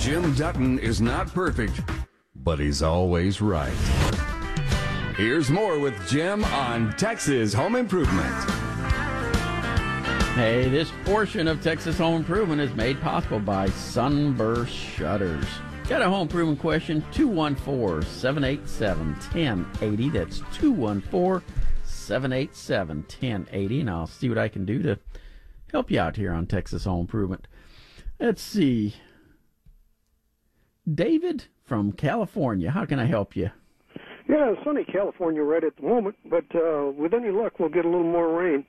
Jim Dutton is not perfect, but he's always right. Here's more with Jim on Texas Home Improvement. Hey, this portion of Texas Home Improvement is made possible by Sunburst Shutters. Got a home improvement question? 214 787 1080. That's 214 787 1080. And I'll see what I can do to help you out here on Texas Home Improvement. Let's see. David from California, how can I help you? Yeah, sunny California right at the moment, but uh, with any luck, we'll get a little more rain.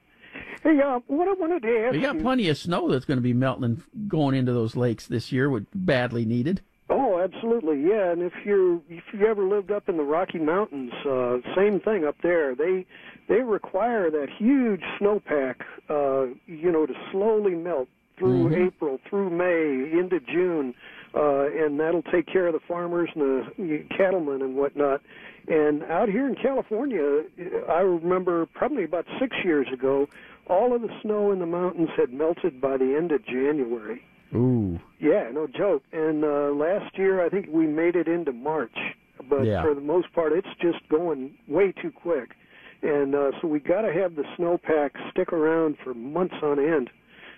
Hey, uh, what I wanted to ask We got you- plenty of snow that's going to be melting and going into those lakes this year, which badly needed. Oh, absolutely, yeah. And if you if you ever lived up in the Rocky Mountains, uh, same thing up there. They they require that huge snowpack, uh, you know, to slowly melt through Mhm. April, through May, into June, uh, and that'll take care of the farmers and the cattlemen and whatnot. And out here in California, I remember probably about six years ago, all of the snow in the mountains had melted by the end of January. Ooh. Yeah, no joke. And uh, last year, I think we made it into March, but Yeah. for the most part, it's just going way too quick. And uh, so we got to have the snowpack stick around for months on end.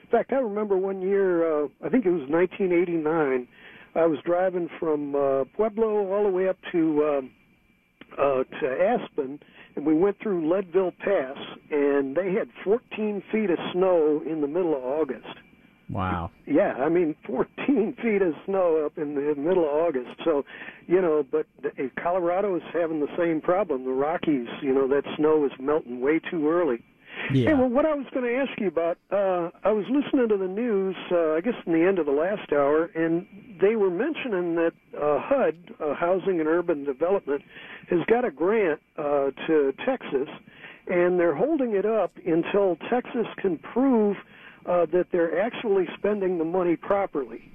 In fact, I remember one year, uh, I think it was 1989. I was driving from uh, Pueblo all the way up to um, uh, to Aspen, and we went through Leadville Pass, and they had 14 feet of snow in the middle of August. Wow. Yeah, I mean, 14 feet of snow up in the middle of August. So, you know, but Colorado is having the same problem. The Rockies, you know, that snow is melting way too early. Yeah. Hey, well, what I was going to ask you about, uh, I was listening to the news, uh, I guess in the end of the last hour, and they were mentioning that uh, HUD, uh, Housing and Urban Development, has got a grant uh, to Texas, and they're holding it up until Texas can prove uh, that they're actually spending the money properly.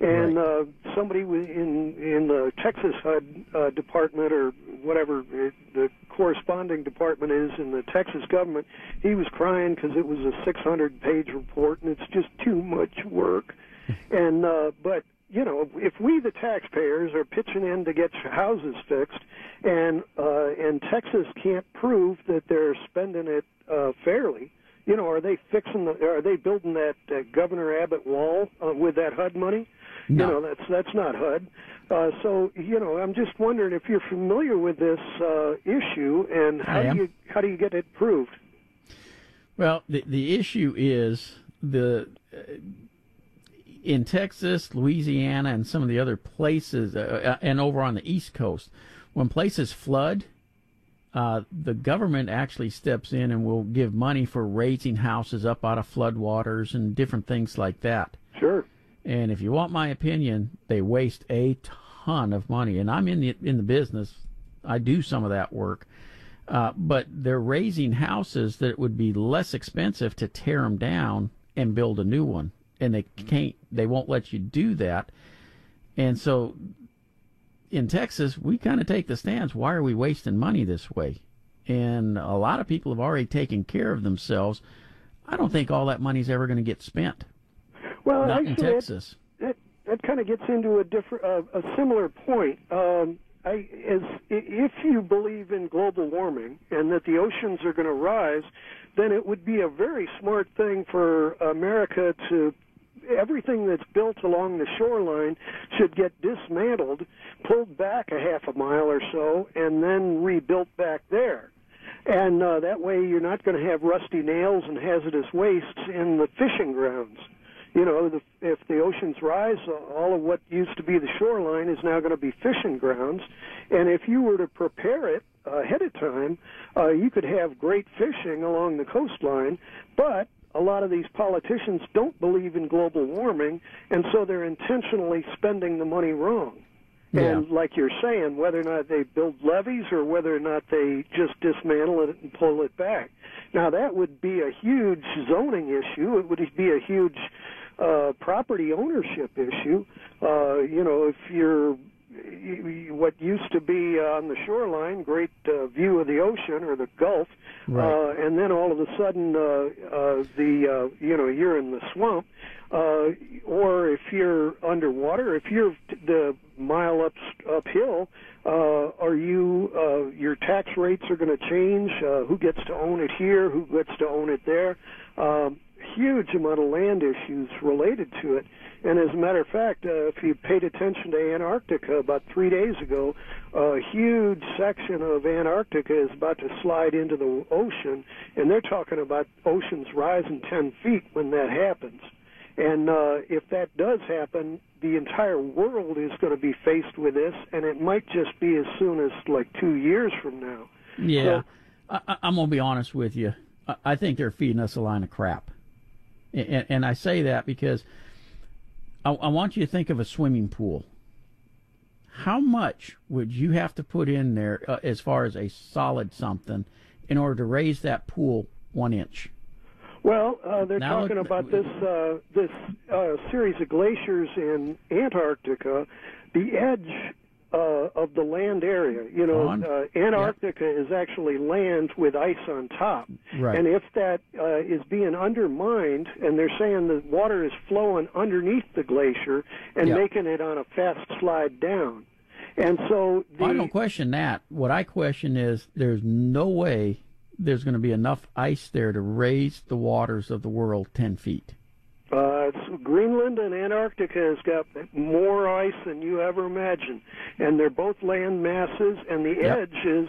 And uh, somebody in in the Texas HUD uh, department or whatever it, the corresponding department is in the Texas government, he was crying because it was a 600 page report and it's just too much work. and uh, but you know, if we the taxpayers are pitching in to get houses fixed, and uh, and Texas can't prove that they're spending it uh, fairly, you know, are they fixing the? Are they building that uh, Governor Abbott wall uh, with that HUD money? No. You know, that's that's not HUD. Uh, so you know, I'm just wondering if you're familiar with this uh, issue and how do you how do you get it proved? Well, the the issue is the uh, in Texas, Louisiana, and some of the other places, uh, uh, and over on the East Coast, when places flood, uh, the government actually steps in and will give money for raising houses up out of floodwaters and different things like that. Sure. And if you want my opinion, they waste a ton of money. And I'm in the in the business. I do some of that work. Uh, but they're raising houses that it would be less expensive to tear them down and build a new one, and they can't. They won't let you do that. And so, in Texas, we kind of take the stance: Why are we wasting money this way? And a lot of people have already taken care of themselves. I don't think all that money's ever going to get spent. Well, Not in Texas. that that kind of gets into a different, uh, a similar point. Um, I, as if you believe in global warming and that the oceans are going to rise, then it would be a very smart thing for America to everything that's built along the shoreline should get dismantled, pulled back a half a mile or so, and then rebuilt back there. And uh, that way, you're not going to have rusty nails and hazardous wastes in the fishing grounds. You know, the, if the oceans rise, all of what used to be the shoreline is now going to be fishing grounds. And if you were to prepare it ahead of time, uh, you could have great fishing along the coastline. But a lot of these politicians don't believe in global warming, and so they're intentionally spending the money wrong. And like you're saying, whether or not they build levees or whether or not they just dismantle it and pull it back. Now that would be a huge zoning issue. It would be a huge uh, property ownership issue. Uh, you know, if you're what used to be on the shoreline, great uh, view of the ocean or the Gulf, Right. uh, and then all of a sudden, uh, uh, the uh, you know you're in the swamp. uh, or if you're underwater, if you're the mile up uphill, uh, are you uh, your tax rates are going to change? Uh, who gets to own it here? Who gets to own it there? Um, huge amount of land issues related to it. And as a matter of fact, uh, if you paid attention to Antarctica about three days ago, a huge section of Antarctica is about to slide into the ocean, and they're talking about oceans rising 10 feet when that happens. And uh, if that does happen, the entire world is going to be faced with this, and it might just be as soon as like two years from now. Yeah, so, I, I'm going to be honest with you. I, I think they're feeding us a line of crap. And, and I say that because I, I want you to think of a swimming pool. How much would you have to put in there uh, as far as a solid something in order to raise that pool one inch? Well, uh, they're now talking look, about this uh, this uh, series of glaciers in Antarctica. The edge uh, of the land area. You know, uh, Antarctica yep. is actually land with ice on top. Right. And if that uh, is being undermined, and they're saying the water is flowing underneath the glacier and yep. making it on a fast slide down. And so the, I don't question that. What I question is there's no way there's going to be enough ice there to raise the waters of the world 10 feet. Uh, Greenland and Antarctica has got more ice than you ever imagined, and they're both land masses. And the yep. edge is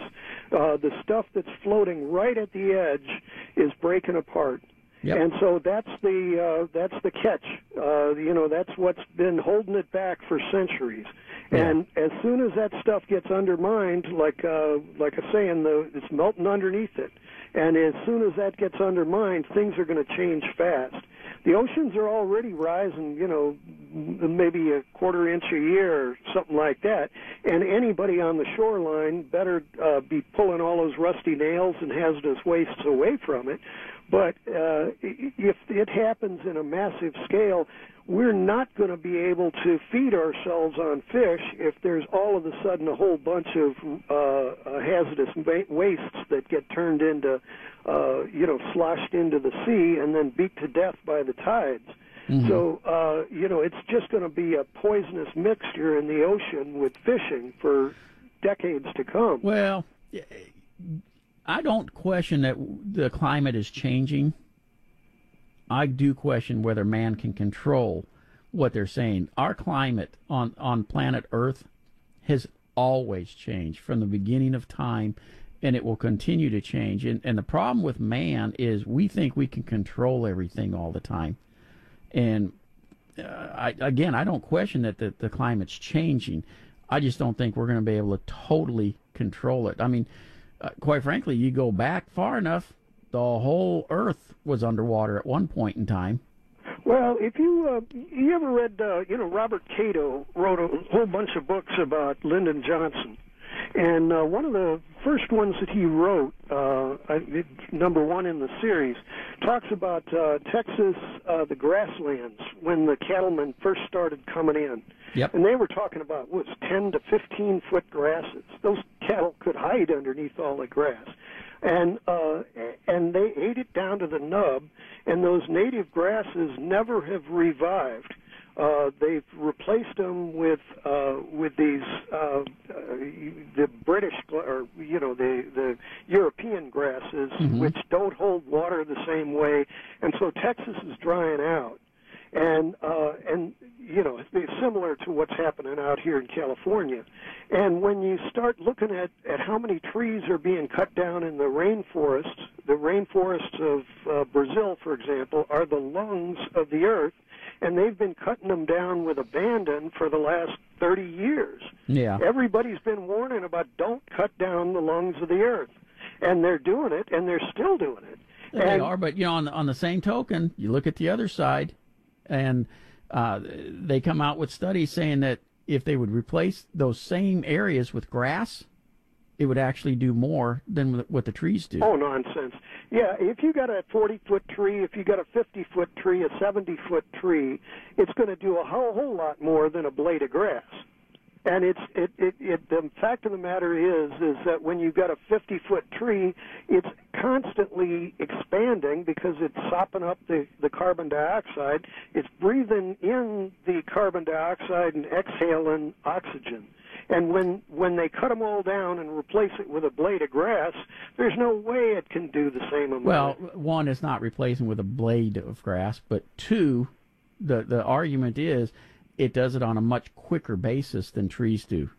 uh, the stuff that's floating right at the edge is breaking apart. Yep. And so that's the uh, that's the catch. Uh, you know, that's what's been holding it back for centuries. Yeah. And as soon as that stuff gets undermined, like uh, like I say, in the it's melting underneath it. And as soon as that gets undermined, things are going to change fast. The oceans are already rising, you know, maybe a quarter inch a year or something like that. And anybody on the shoreline better uh, be pulling all those rusty nails and hazardous wastes away from it. But uh, if it happens in a massive scale, we're not going to be able to feed ourselves on fish if there's all of a sudden a whole bunch of uh, uh, hazardous wastes that get turned into, uh, you know, sloshed into the sea and then beat to death by the tides. Mm-hmm. So, uh, you know, it's just going to be a poisonous mixture in the ocean with fishing for decades to come. Well, I don't question that the climate is changing. I do question whether man can control what they're saying. Our climate on, on planet Earth has always changed from the beginning of time, and it will continue to change. And, and the problem with man is we think we can control everything all the time. And uh, I, again, I don't question that the, the climate's changing. I just don't think we're going to be able to totally control it. I mean, uh, quite frankly, you go back far enough, the whole Earth was underwater at one point in time. Well, if you uh, you ever read, uh, you know, Robert Caro wrote a whole bunch of books about Lyndon Johnson, and uh, one of the first ones that he wrote, uh, number one in the series, talks about uh, Texas, uh, the grasslands when the cattlemen first started coming in. Yep. And they were talking about was 10 to 15 foot grasses. Those cattle could hide underneath all the grass and uh, and they ate it down to the nub. And those native grasses never have revived. Uh, they've replaced them with uh, with these uh, uh, the British or you know the the European grasses, mm-hmm. which don't hold water the same way, and so Texas is drying out and uh, and you know it's similar to what's happening out here in California. And when you start looking at at how many trees are being cut down in the rainforests, the rainforests of uh, Brazil, for example, are the lungs of the earth, and they've been cutting them down with abandon for the last 30 years. Yeah. Everybody's been warning about don't cut down the lungs of the earth, and they're doing it, and they're still doing it. They and, are, but you know, on the, on the same token, you look at the other side and uh, they come out with studies saying that if they would replace those same areas with grass, it would actually do more than what the trees do. Oh, nonsense. Yeah, if you got a 40 foot tree, if you got a 50 foot tree, a 70 foot tree, it's going to do a whole, whole lot more than a blade of grass. And it's it, it it the fact of the matter is is that when you've got a 50 foot tree, it's constantly expanding because it's sopping up the the carbon dioxide. It's breathing in the carbon dioxide and exhaling oxygen. And when when they cut them all down and replace it with a blade of grass, there's no way it can do the same amount. Well, one is not replacing with a blade of grass, but two, the the argument is it does it on a much quicker basis than trees do.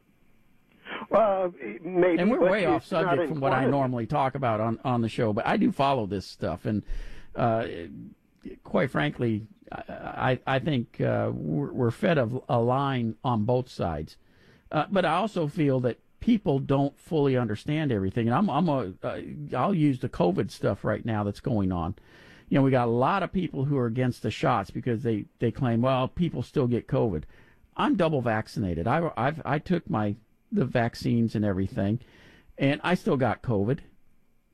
Uh, maybe, and we're way off subject from what I normally talk about on, on the show, but I do follow this stuff, and uh, quite frankly, I I think uh, we're, we're fed a, a line on both sides, uh, but I also feel that people don't fully understand everything, and I'm I'm a uh, I'll use the COVID stuff right now that's going on. You know, we got a lot of people who are against the shots because they they claim well people still get COVID. I'm double vaccinated. I I've, I took my the vaccines and everything, and I still got COVID.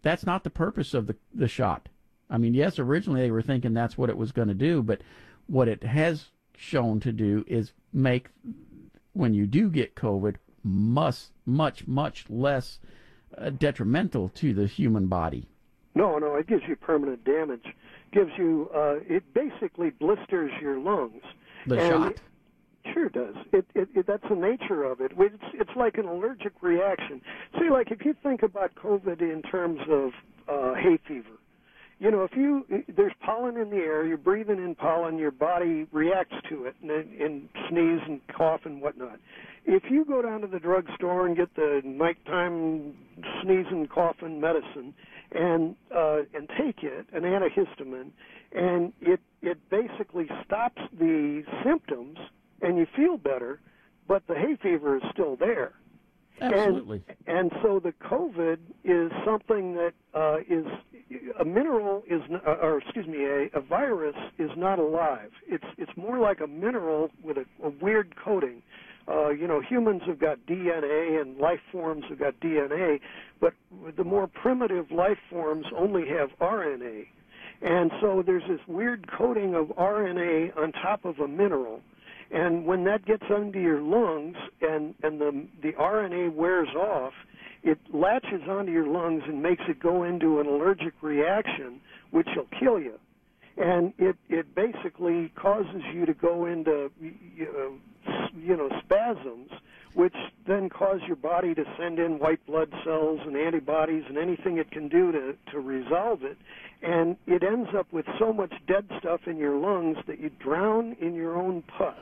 That's not the purpose of the the shot. I mean, yes, originally they were thinking that's what it was going to do, but what it has shown to do is make when you do get COVID much much much less uh, detrimental to the human body. No, no, it gives you permanent damage. Gives you uh, it basically blisters your lungs. The And shot. Sure does. It, it, it that's the nature of it. It's it's like an allergic reaction. See, like if you think about COVID in terms of uh, hay fever, you know, if you there's pollen in the air, you're breathing in pollen, your body reacts to it and, and sneeze and cough and whatnot. If you go down to the drugstore and get the nighttime sneezing, coughing medicine, and uh, and take it, an antihistamine, and it it basically stops the symptoms, and you feel better, but the hay fever is still there. Absolutely. And, and so the COVID is something that uh, is a mineral is, uh, or excuse me, a, a virus is not alive. It's it's more like a mineral with a, a weird coating. Uh, you know, humans have got DNA and life forms have got DNA, but the more primitive life forms only have RNA. And so there's this weird coating of RNA on top of a mineral. And when that gets into your lungs and, and the, the RNA wears off, it latches onto your lungs and makes it go into an allergic reaction, which will kill you. And it, it basically causes you to go into, you know, you know, spasms, which then cause your body to send in white blood cells and antibodies and anything it can do to, to resolve it. And it ends up with so much dead stuff in your lungs that you drown in your own pus.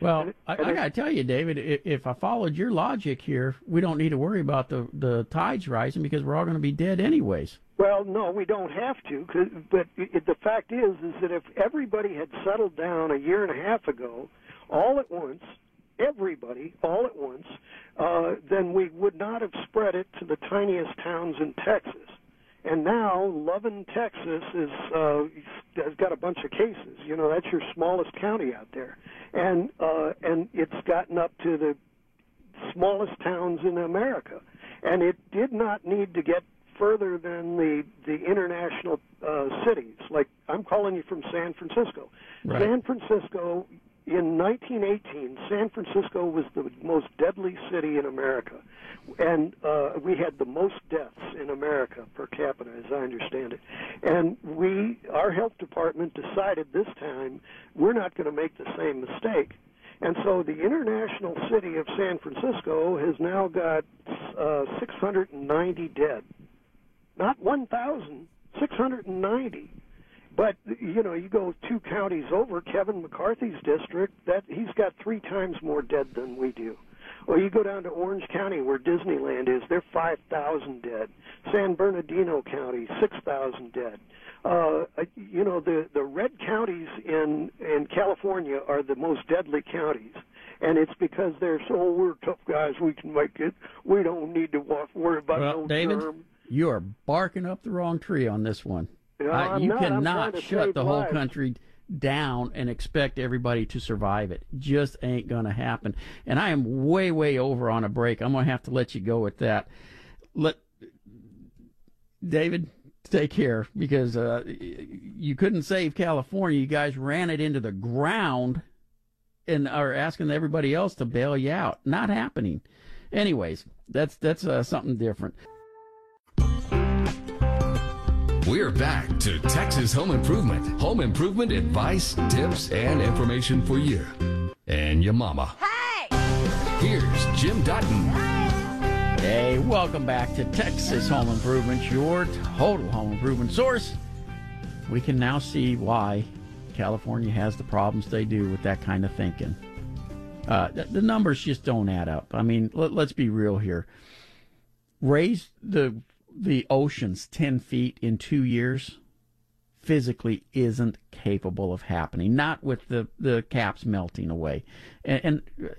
Well, it- I, I got to tell you, David, if, if I followed your logic here, we don't need to worry about the, the tides rising because we're all going to be dead anyways. Well, no, we don't have to. 'cause- But it, the fact is, is that if everybody had settled down a year and a half ago, all at once, everybody all at once, uh, then we would not have spread it to the tiniest towns in Texas. And now, Loving, Texas, is uh, has got a bunch of cases. You know, that's your smallest county out there, and uh, and it's gotten up to the smallest towns in America, and it did not need to get further than the the international uh, cities. Like I'm calling you from San Francisco. Right. San Francisco in 1918, San Francisco was the most deadly city in America, and uh, we had the most deaths in America per capita, as I understand it. And we, our health department, decided this time we're not going to make the same mistake. And so the international city of San Francisco has now got uh, 690 dead. Not 1,000, 690. But you know, you go two counties over, Kevin McCarthy's district, that he's got three times more dead than we do. Or you go down to Orange County where Disneyland is, they're 5,000 dead. San Bernardino County, 6,000 dead. Uh, you know, the the red counties in in California are the most deadly counties. And it's because they're so we're tough guys, we can make it. We don't need to worry about Well, no David, germ. you are barking up the wrong tree on this one. No, Uh, you not. Cannot shut the whole lives. country down and expect everybody to survive it. Just ain't going to happen. And I am way, way over on a break. I'm going to have to let you go with that. Let David take care because uh, you couldn't save California. You guys ran it into the ground and are asking everybody else to bail you out. Not happening. Anyways, that's that's uh, something different. We're back to Texas Home Improvement. Home improvement advice, tips, and information for you and your mama. Hey! Here's Jim Dutton. Hey, welcome back to Texas Home Improvement, your total home improvement source. We can now see why California has the problems they do with that kind of thinking. Uh, the, the, numbers just don't add up. I mean, let, let's be real here. Raise the the oceans 10 feet in two years physically isn't capable of happening, not with the, the caps melting away. And, and uh,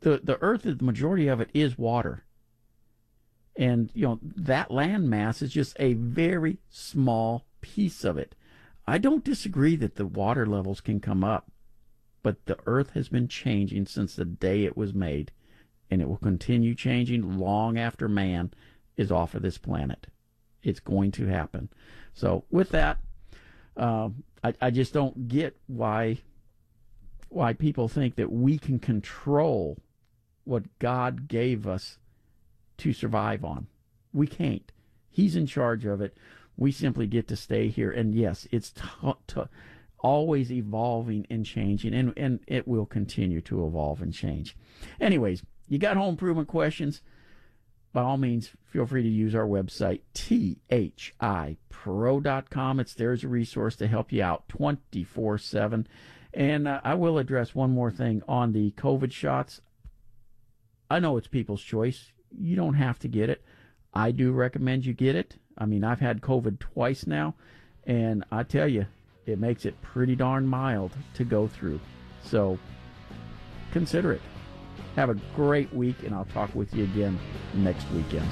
the, the earth, the majority of it is water. And, you know, that land mass is just a very small piece of it. I don't disagree that the water levels can come up, but the earth has been changing since the day it was made, and it will continue changing long after man is off of this planet. It's going to happen. So with that, uh, I, I just don't get why why people think that we can control what God gave us to survive on. We can't. He's in charge of it. We simply get to stay here. And yes, it's t- t- always evolving and changing, and, and it will continue to evolve and change. Anyways, you got home improvement questions? By all means, feel free to use our website, thipro.com. It's there as a resource to help you out 24 7. And uh, I will address one more thing on the COVID shots. I know it's people's choice. You don't have to get it. I do recommend you get it. I mean, I've had COVID twice now, and I tell you, it makes it pretty darn mild to go through. So consider it. Have a great week, and I'll talk with you again next weekend.